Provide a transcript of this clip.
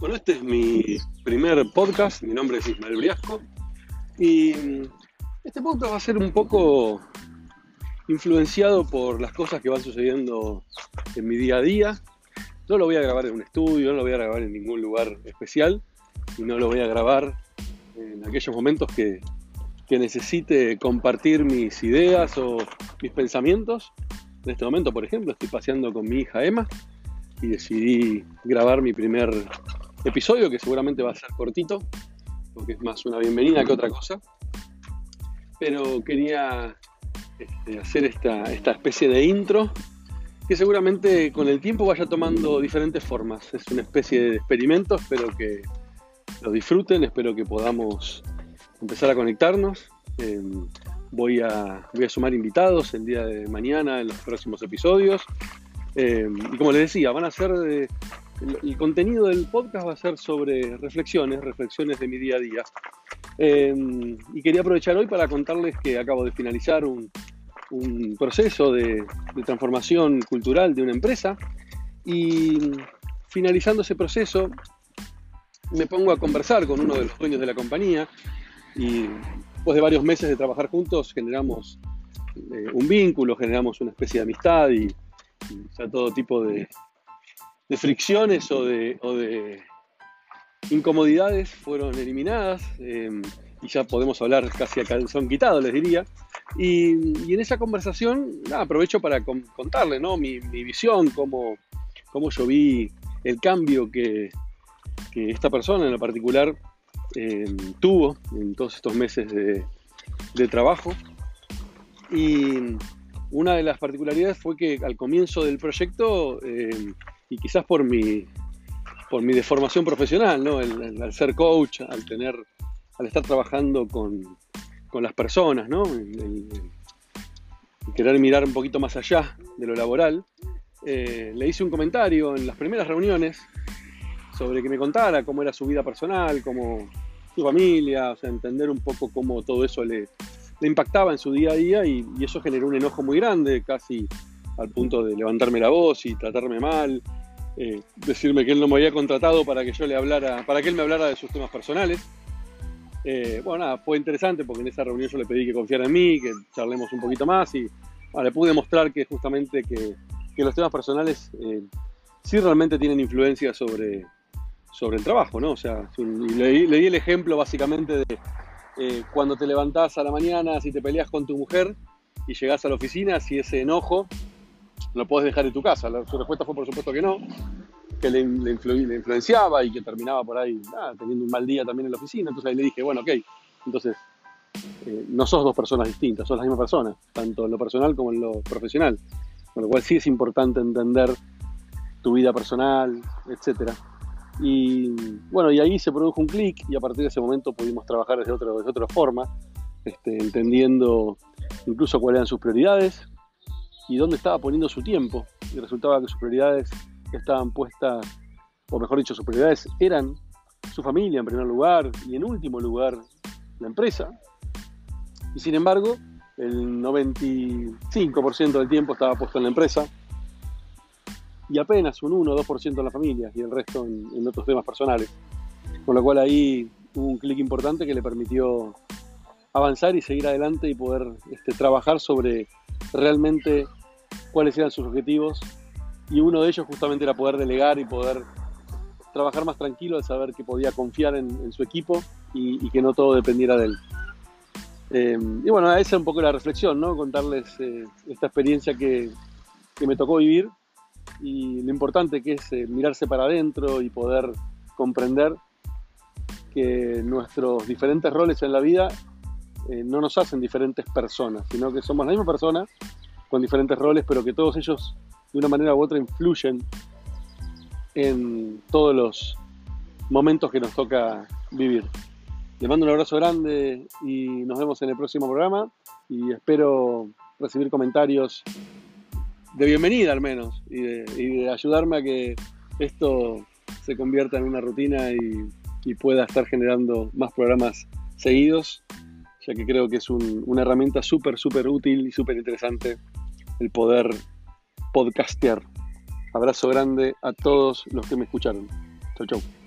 Bueno, este es mi primer podcast, mi nombre es Ismael Briasco y este podcast va a ser un poco influenciado por las cosas que van sucediendo en mi día a día. No lo voy a grabar en un estudio, no lo voy a grabar en ningún lugar especial y no lo voy a grabar en aquellos momentos que, que necesite compartir mis ideas o mis pensamientos. En este momento, por ejemplo, estoy paseando con mi hija Emma y decidí grabar mi primer episodio que seguramente va a ser cortito, porque es más una bienvenida que otra cosa. Pero quería este, hacer esta, esta especie de intro que seguramente con el tiempo vaya tomando diferentes formas. Es una especie de experimento, espero que lo disfruten, espero que podamos empezar a conectarnos. Em, voy, a, voy a sumar invitados el día de mañana en los próximos episodios. Em, y como les decía, van a ser el, contenido del podcast va a ser sobre reflexiones, reflexiones de mi día a día. Em, y quería aprovechar hoy para contarles que acabo de finalizar un, proceso de, transformación cultural de una empresa y finalizando ese proceso me pongo a conversar con uno de los dueños de la compañía y después de varios meses de trabajar juntos generamos eh, un vínculo, generamos una especie de amistad y, y todo tipo de, de fricciones o de, incomodidades fueron eliminadas em, y ya podemos hablar casi a calzón quitado, les diría. Y, en esa conversación aprovecho para contarle ¿no? mi, visión, cómo, cómo, yo vi el cambio que, esta persona en lo particular em, tuvo en todos estos meses de, de trabajo. Y una de las particularidades fue que al comienzo del proyecto em, y quizás por mi, por mi deformación profesional, ¿no? al ser coach, al tener, al estar trabajando con, las personas, ¿no? El, querer mirar un poquito más allá de lo laboral, eh, le hice un comentario en las primeras reuniones sobre que me contara cómo era su vida personal, cómo su familia, o sea, entender un poco cómo todo eso le, impactaba en su día a día y, y, eso generó un enojo muy grande, casi al punto de levantarme la voz y tratarme mal, eh, decirme que él no me había contratado para que yo le hablara, para que él me hablara de sus temas personales. Eh, bueno, nada, fue interesante porque en esa reunión yo le pedí que confiara en mí, que charlemos un poquito más y le pude mostrar que justamente que, los temas personales eh, sí realmente tienen influencia sobre, sobre el trabajo, ¿no? O sea, le, di el ejemplo básicamente de cuando te levantás a la mañana, si te peleas con tu mujer y llegás a la oficina, si ese enojo lo puedes dejar en tu casa. su respuesta fue por supuesto que no, que le, influenciaba y que terminaba por ahí teniendo un mal día también en la oficina. Entonces ahí le dije, bueno, ok, entonces eh, no sos dos personas distintas, sos la misma persona, tanto en lo personal como en lo profesional. Con lo cual sí es importante entender tu vida personal, etc. Y bueno, y ahí se produjo un clic y a partir de ese momento pudimos trabajar desde, otro, otra forma, este, entendiendo incluso cuáles eran sus prioridades, y dónde estaba poniendo su tiempo. Y resultaba que sus prioridades estaban puestas, o mejor dicho, sus prioridades eran su familia en primer lugar y en último lugar la empresa. Y sin embargo, el 95% del tiempo estaba puesto en la empresa y apenas un 1 o 2% en la familia y el resto en, otros temas personales. Con lo cual ahí hubo un clic importante que le permitió avanzar y seguir adelante y poder este, trabajar sobre realmente cuáles eran sus objetivos y uno de ellos justamente era poder delegar y poder trabajar más tranquilo al saber que podía confiar en, su equipo y, que no todo dependiera de él. Eh, y bueno, esa es un poco la reflexión, ¿no? Contarles eh, esta experiencia que, me tocó vivir y lo importante que es eh, mirarse para adentro y poder comprender que nuestros diferentes roles en la vida no nos hacen diferentes personas, sino que somos la misma persona con diferentes roles, pero que todos ellos de una manera u otra influyen en todos los momentos que nos toca vivir. Les mando un abrazo grande y nos vemos en el próximo programa y espero recibir comentarios de bienvenida al menos y de, ayudarme a que esto se convierta en una rutina y, pueda estar generando más programas seguidos, ya que creo que es una herramienta súper, súper útil y súper interesante el poder podcastear. Abrazo grande a todos los que me escucharon. Chau, chau.